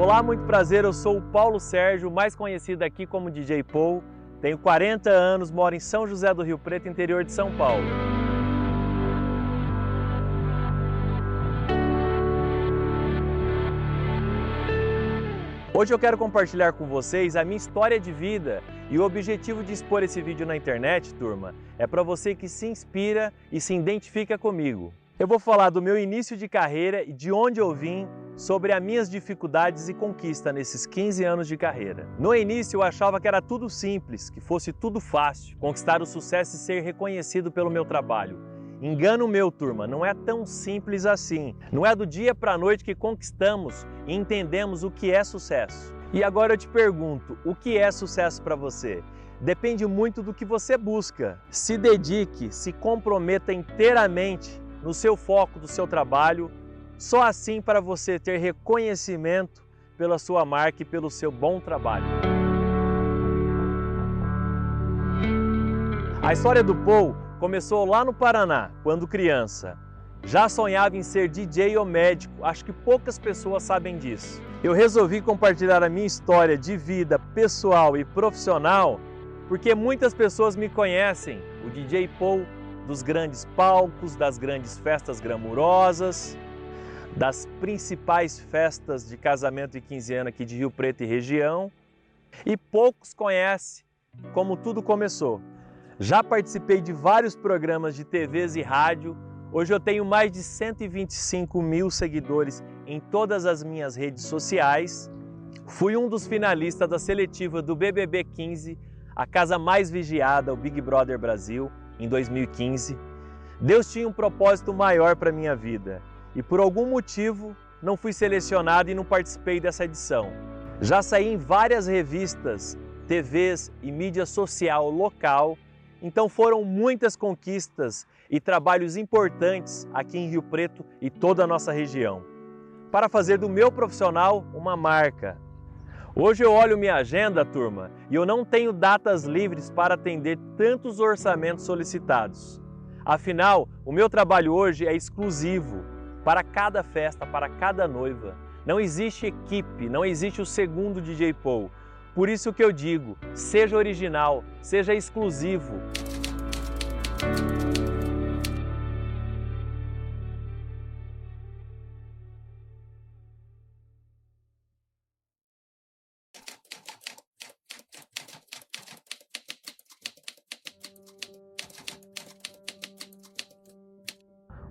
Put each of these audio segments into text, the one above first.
Olá, muito prazer, eu sou o Paulo Sérgio, mais conhecido aqui como DJ Paul. Tenho 40 anos, moro em São José do Rio Preto, interior de São Paulo. Hoje eu quero compartilhar com vocês a minha história de vida e o objetivo de expor esse vídeo na internet, turma, é para você que se inspira e se identifica comigo. Eu vou falar do meu início de carreira e de onde eu vim, sobre as minhas dificuldades e conquistas nesses 15 anos de carreira. No início eu achava que era tudo simples, que fosse tudo fácil, conquistar o sucesso e ser reconhecido pelo meu trabalho. Engano meu, turma, não é tão simples assim. Não é do dia para a noite que conquistamos e entendemos o que é sucesso. E agora eu te pergunto, o que é sucesso para você? Depende muito do que você busca. Se dedique, se comprometa inteiramente no seu foco do seu trabalho, só assim para você ter reconhecimento pela sua marca e pelo seu bom trabalho. A história do Paul Começou lá no Paraná, quando criança. Já sonhava em ser DJ ou médico, acho que poucas pessoas sabem disso. Eu resolvi compartilhar a minha história de vida pessoal e profissional porque muitas pessoas me conhecem, o DJ Paul, dos grandes palcos, das grandes festas gramurosas, das principais festas de casamento e 15 anos aqui de Rio Preto e região, e poucos conhecem como tudo começou. Já participei de vários programas de TVs e rádio. Hoje eu tenho mais de 125 mil seguidores em todas as minhas redes sociais. Fui um dos finalistas da seletiva do BBB 15, a casa mais vigiada, o Big Brother Brasil, em 2015. Deus tinha um propósito maior para minha vida e por algum motivo não fui selecionado e não participei dessa edição. Já saí em várias revistas, TVs e mídia social local então foram muitas conquistas e trabalhos importantes aqui em Rio Preto e toda a nossa região, para fazer do meu profissional uma marca. Hoje eu olho minha agenda, turma, e eu não tenho datas livres para atender tantos orçamentos solicitados. Afinal, o meu trabalho hoje é exclusivo para cada festa, para cada noiva. Não existe equipe, não existe o segundo DJ Paul. Por isso que eu digo, seja original, seja exclusivo.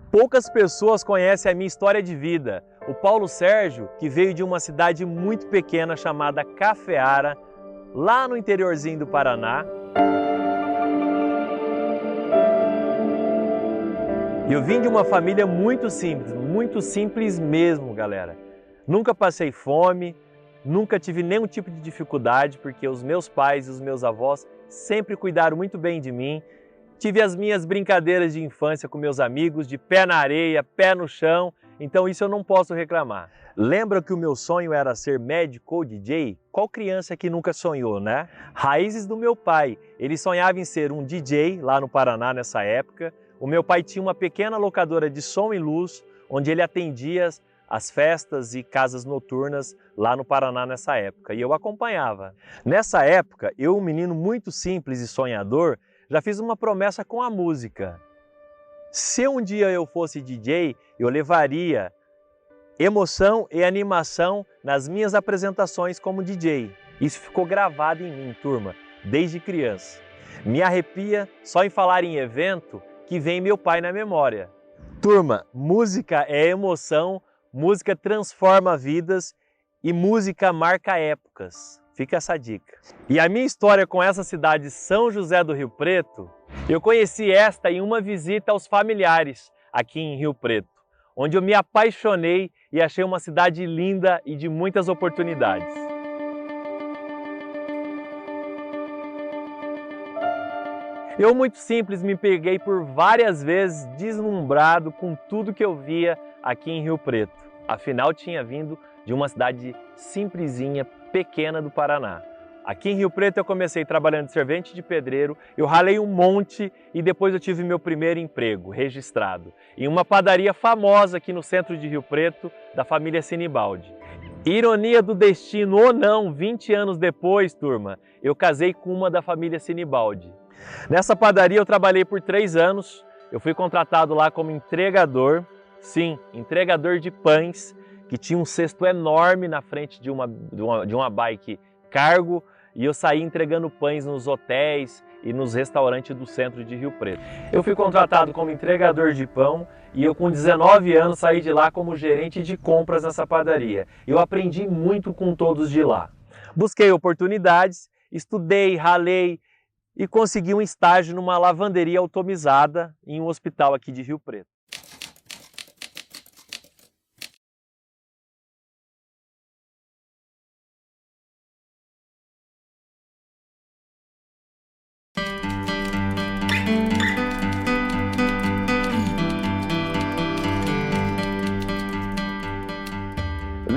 Poucas pessoas conhecem a minha história de vida, o Paulo Sérgio, que veio de uma cidade muito pequena chamada Cafeara, lá no interiorzinho do Paraná. Eu vim de uma família muito simples, muito simples mesmo, galera. Nunca passei fome, nunca tive nenhum tipo de dificuldade, porque os meus pais e os meus avós sempre cuidaram muito bem de mim. Tive as minhas brincadeiras de infância com meus amigos, de pé na areia, pé no chão, então isso eu não posso reclamar. Lembra que o meu sonho era ser médico ou DJ? Qual criança que nunca sonhou, né? Raízes do meu pai. Ele sonhava em ser um DJ lá no Paraná nessa época. O meu pai tinha uma pequena locadora de som e luz, onde ele atendia as festas e casas noturnas lá no Paraná nessa época, e eu acompanhava. Nessa época, eu, um menino muito simples e sonhador, já fiz uma promessa com a música. Se um dia eu fosse DJ, eu levaria emoção e animação nas minhas apresentações como DJ. Isso ficou gravado em mim, turma, desde criança. Me arrepia só em falar em evento que vem meu pai na memória. Turma, música é emoção, música transforma vidas e música marca épocas. Fica essa dica. E a minha história com essa cidade São José do Rio Preto, eu conheci esta em uma visita aos familiares aqui em Rio Preto, onde eu me apaixonei e achei uma cidade linda e de muitas oportunidades. Eu, muito simples, me peguei por várias vezes deslumbrado com tudo que eu via aqui em Rio Preto. Afinal, tinha vindo de uma cidade simplesinha, pequena do Paraná. Aqui em Rio Preto eu comecei trabalhando de servente de pedreiro, eu ralei um monte e depois eu tive meu primeiro emprego registrado em uma padaria famosa aqui no centro de Rio Preto, da família Sinibaldi. Ironia do destino ou não, 20 anos depois, turma, eu casei com uma da família Sinibaldi. Nessa padaria eu trabalhei por três anos, eu fui contratado lá como entregador, sim, entregador de pães, que tinha um cesto enorme na frente de uma, de uma, de uma bike cargo e eu saí entregando pães nos hotéis e nos restaurantes do centro de Rio Preto. Eu fui contratado como entregador de pão e eu com 19 anos saí de lá como gerente de compras nessa padaria. Eu aprendi muito com todos de lá. Busquei oportunidades, estudei, ralei e consegui um estágio numa lavanderia automizada em um hospital aqui de Rio Preto.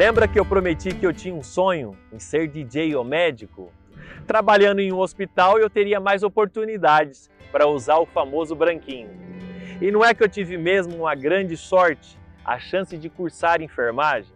Lembra que eu prometi que eu tinha um sonho em ser DJ ou médico? Trabalhando em um hospital eu teria mais oportunidades para usar o famoso branquinho. E não é que eu tive mesmo uma grande sorte, a chance de cursar enfermagem?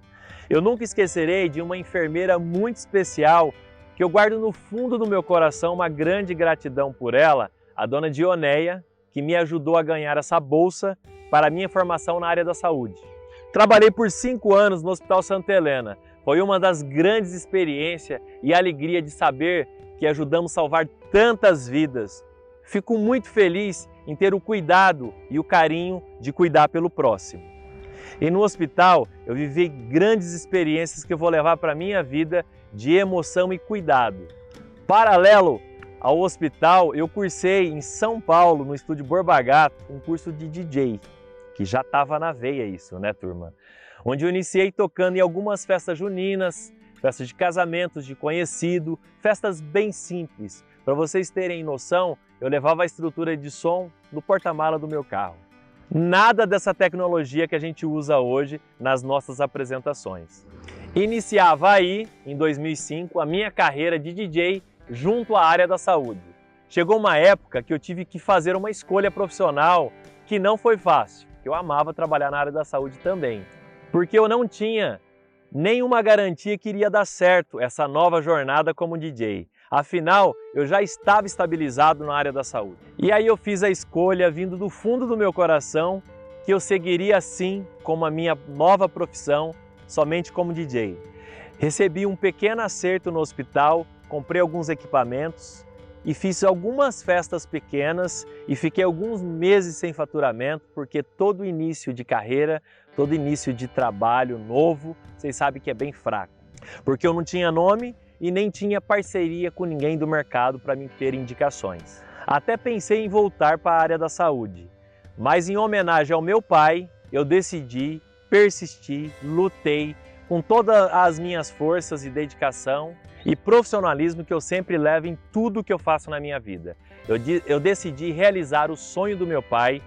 Eu nunca esquecerei de uma enfermeira muito especial que eu guardo no fundo do meu coração uma grande gratidão por ela, a dona Dioneia, que me ajudou a ganhar essa bolsa para minha formação na área da saúde. Trabalhei por cinco anos no Hospital Santa Helena. Foi uma das grandes experiências e alegria de saber que ajudamos a salvar tantas vidas. Fico muito feliz em ter o cuidado e o carinho de cuidar pelo próximo. E no hospital eu vivi grandes experiências que eu vou levar para a minha vida de emoção e cuidado. Paralelo ao hospital, eu cursei em São Paulo, no estúdio Borba Gato, um curso de DJ que já estava na veia isso, né, turma? Onde eu iniciei tocando em algumas festas juninas, festas de casamentos de conhecido, festas bem simples. Para vocês terem noção, eu levava a estrutura de som no porta-mala do meu carro. Nada dessa tecnologia que a gente usa hoje nas nossas apresentações. Iniciava aí, em 2005, a minha carreira de DJ junto à área da saúde. Chegou uma época que eu tive que fazer uma escolha profissional que não foi fácil que eu amava trabalhar na área da saúde também, porque eu não tinha nenhuma garantia que iria dar certo essa nova jornada como DJ. Afinal, eu já estava estabilizado na área da saúde. E aí eu fiz a escolha vindo do fundo do meu coração que eu seguiria assim como a minha nova profissão, somente como DJ. Recebi um pequeno acerto no hospital, comprei alguns equipamentos, e fiz algumas festas pequenas e fiquei alguns meses sem faturamento, porque todo início de carreira, todo início de trabalho novo, vocês sabem que é bem fraco. Porque eu não tinha nome e nem tinha parceria com ninguém do mercado para me ter indicações. Até pensei em voltar para a área da saúde, mas em homenagem ao meu pai, eu decidi, persisti, lutei com todas as minhas forças e dedicação e profissionalismo que eu sempre levo em tudo que eu faço na minha vida. Eu, eu decidi realizar o sonho do meu pai,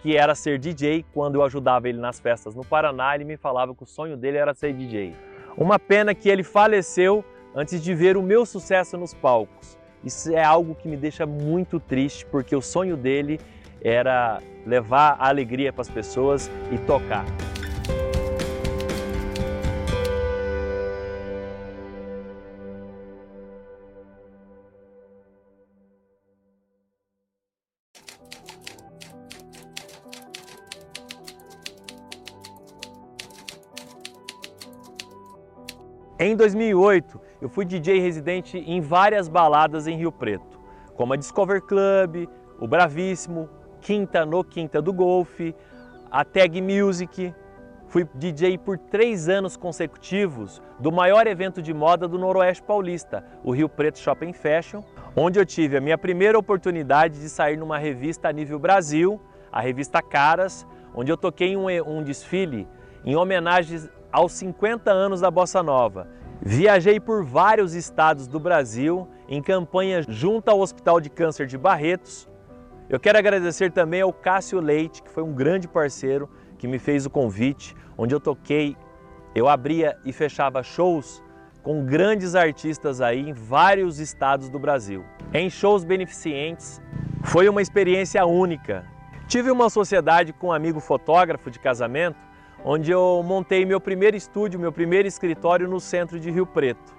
que era ser DJ. Quando eu ajudava ele nas festas no Paraná, ele me falava que o sonho dele era ser DJ. Uma pena que ele faleceu antes de ver o meu sucesso nos palcos. Isso é algo que me deixa muito triste, porque o sonho dele era levar a alegria para as pessoas e tocar. Em 2008, eu fui DJ residente em várias baladas em Rio Preto, como a Discover Club, o Bravíssimo, Quinta no Quinta do Golfe, a Tag Music. Fui DJ por três anos consecutivos do maior evento de moda do Noroeste Paulista, o Rio Preto Shopping Fashion, onde eu tive a minha primeira oportunidade de sair numa revista a nível Brasil, a revista Caras, onde eu toquei um, um desfile em homenagem aos 50 anos da Bossa Nova. Viajei por vários estados do Brasil em campanha junto ao Hospital de Câncer de Barretos. Eu quero agradecer também ao Cássio Leite, que foi um grande parceiro que me fez o convite, onde eu toquei, eu abria e fechava shows com grandes artistas aí em vários estados do Brasil. Em shows beneficentes, foi uma experiência única. Tive uma sociedade com um amigo fotógrafo de casamento onde eu montei meu primeiro estúdio, meu primeiro escritório no centro de Rio Preto.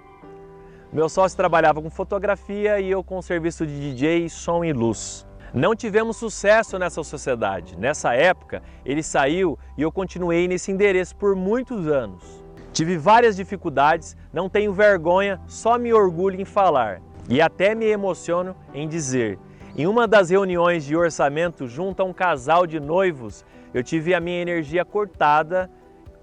Meu sócio trabalhava com fotografia e eu com serviço de DJ, som e luz. Não tivemos sucesso nessa sociedade. Nessa época, ele saiu e eu continuei nesse endereço por muitos anos. Tive várias dificuldades, não tenho vergonha, só me orgulho em falar e até me emociono em dizer. Em uma das reuniões de orçamento junto a um casal de noivos, eu tive a minha energia cortada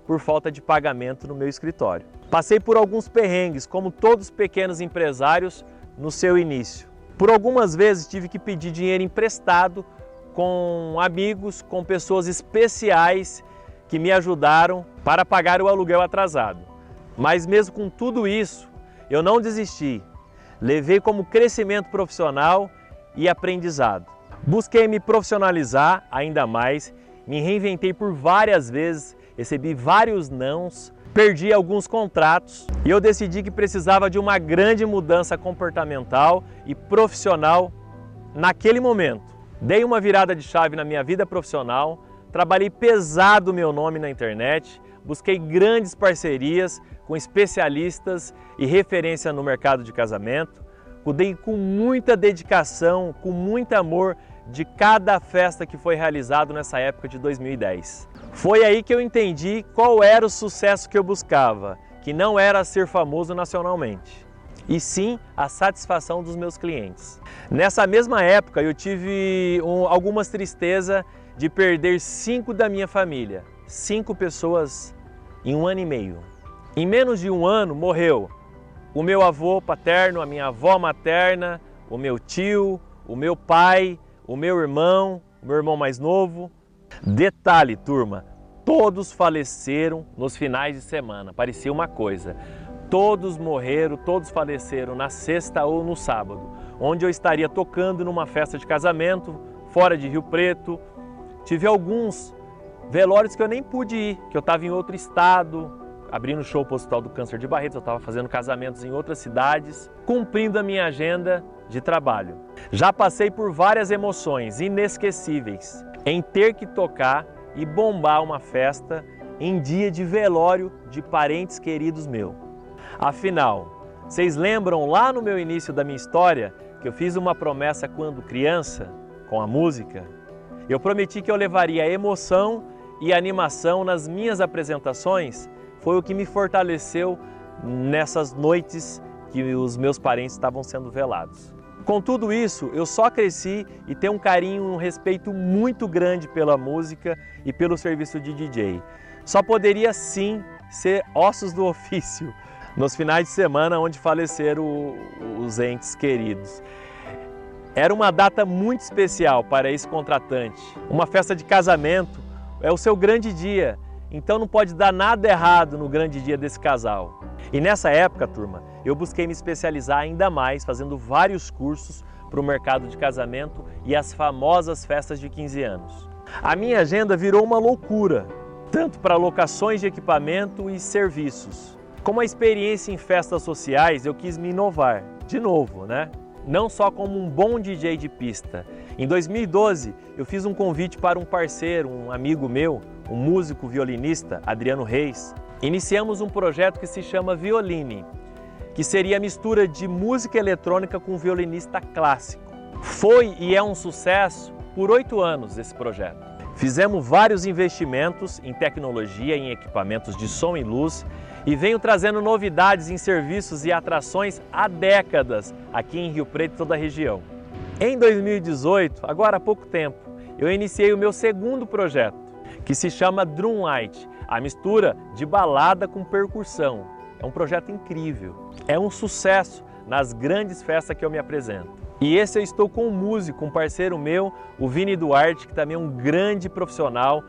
por falta de pagamento no meu escritório. Passei por alguns perrengues, como todos os pequenos empresários no seu início. Por algumas vezes tive que pedir dinheiro emprestado com amigos, com pessoas especiais que me ajudaram para pagar o aluguel atrasado. Mas mesmo com tudo isso, eu não desisti. Levei como crescimento profissional e aprendizado. Busquei me profissionalizar ainda mais, me reinventei por várias vezes, recebi vários nãos, perdi alguns contratos e eu decidi que precisava de uma grande mudança comportamental e profissional naquele momento. Dei uma virada de chave na minha vida profissional, trabalhei pesado meu nome na internet, busquei grandes parcerias com especialistas e referência no mercado de casamento, cuidei com muita dedicação, com muito amor de cada festa que foi realizado nessa época de 2010. Foi aí que eu entendi qual era o sucesso que eu buscava, que não era ser famoso nacionalmente, e sim a satisfação dos meus clientes. Nessa mesma época eu tive um, algumas tristezas de perder cinco da minha família, cinco pessoas em um ano e meio. Em menos de um ano morreu o meu avô paterno, a minha avó materna, o meu tio, o meu pai, o meu irmão, o meu irmão mais novo, Detalhe, turma, todos faleceram nos finais de semana. Parecia uma coisa. Todos morreram, todos faleceram na sexta ou no sábado, onde eu estaria tocando numa festa de casamento fora de Rio Preto. Tive alguns velórios que eu nem pude ir, que eu estava em outro estado, abrindo show para o Hospital do Câncer de Barretos, eu estava fazendo casamentos em outras cidades, cumprindo a minha agenda de trabalho. Já passei por várias emoções inesquecíveis em ter que tocar e bombar uma festa em dia de velório de parentes queridos meu. Afinal, vocês lembram lá no meu início da minha história que eu fiz uma promessa quando criança com a música? Eu prometi que eu levaria emoção e animação nas minhas apresentações. Foi o que me fortaleceu nessas noites que os meus parentes estavam sendo velados. Com tudo isso, eu só cresci e tenho um carinho, um respeito muito grande pela música e pelo serviço de DJ. Só poderia sim ser ossos do ofício nos finais de semana onde faleceram os entes queridos. Era uma data muito especial para esse contratante. Uma festa de casamento é o seu grande dia, então não pode dar nada errado no grande dia desse casal. E nessa época, turma, eu busquei me especializar ainda mais, fazendo vários cursos para o mercado de casamento e as famosas festas de 15 anos. A minha agenda virou uma loucura, tanto para locações de equipamento e serviços. Como a experiência em festas sociais, eu quis me inovar, de novo, né? Não só como um bom DJ de pista. Em 2012, eu fiz um convite para um parceiro, um amigo meu, um músico violinista, Adriano Reis. Iniciamos um projeto que se chama Violine, que seria a mistura de música eletrônica com violinista clássico. Foi e é um sucesso por oito anos esse projeto. Fizemos vários investimentos em tecnologia, em equipamentos de som e luz e venho trazendo novidades em serviços e atrações há décadas aqui em Rio Preto e toda a região. Em 2018, agora há pouco tempo, eu iniciei o meu segundo projeto, que se chama Drum Light, a mistura de balada com percussão. É um projeto incrível. É um sucesso nas grandes festas que eu me apresento. E esse eu estou com um músico, um parceiro meu, o Vini Duarte, que também é um grande profissional,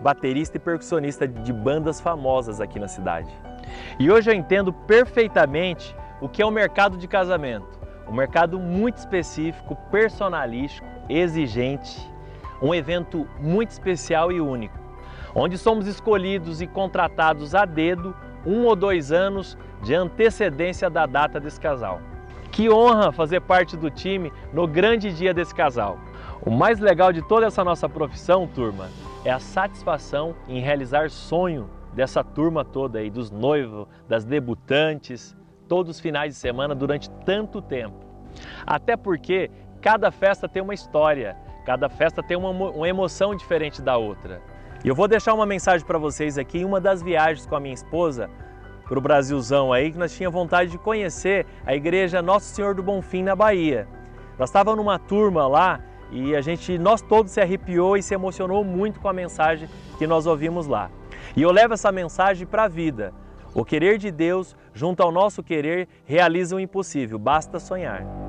baterista e percussionista de bandas famosas aqui na cidade. E hoje eu entendo perfeitamente o que é o mercado de casamento. Um mercado muito específico, personalístico, exigente, um evento muito especial e único, onde somos escolhidos e contratados a dedo um ou dois anos de antecedência da data desse casal. Que honra fazer parte do time no grande dia desse casal. O mais legal de toda essa nossa profissão, turma, é a satisfação em realizar sonho dessa turma toda aí, dos noivos, das debutantes, todos os finais de semana durante tanto tempo. Até porque cada festa tem uma história, cada festa tem uma, uma emoção diferente da outra. E eu vou deixar uma mensagem para vocês aqui em uma das viagens com a minha esposa para o Brasilzão aí, que nós tínhamos vontade de conhecer a igreja Nosso Senhor do Bonfim na Bahia. Nós estávamos numa turma lá e a gente, nós todos se arrepiou e se emocionou muito com a mensagem que nós ouvimos lá. E eu levo essa mensagem para a vida. O querer de Deus, junto ao nosso querer, realiza o impossível, basta sonhar.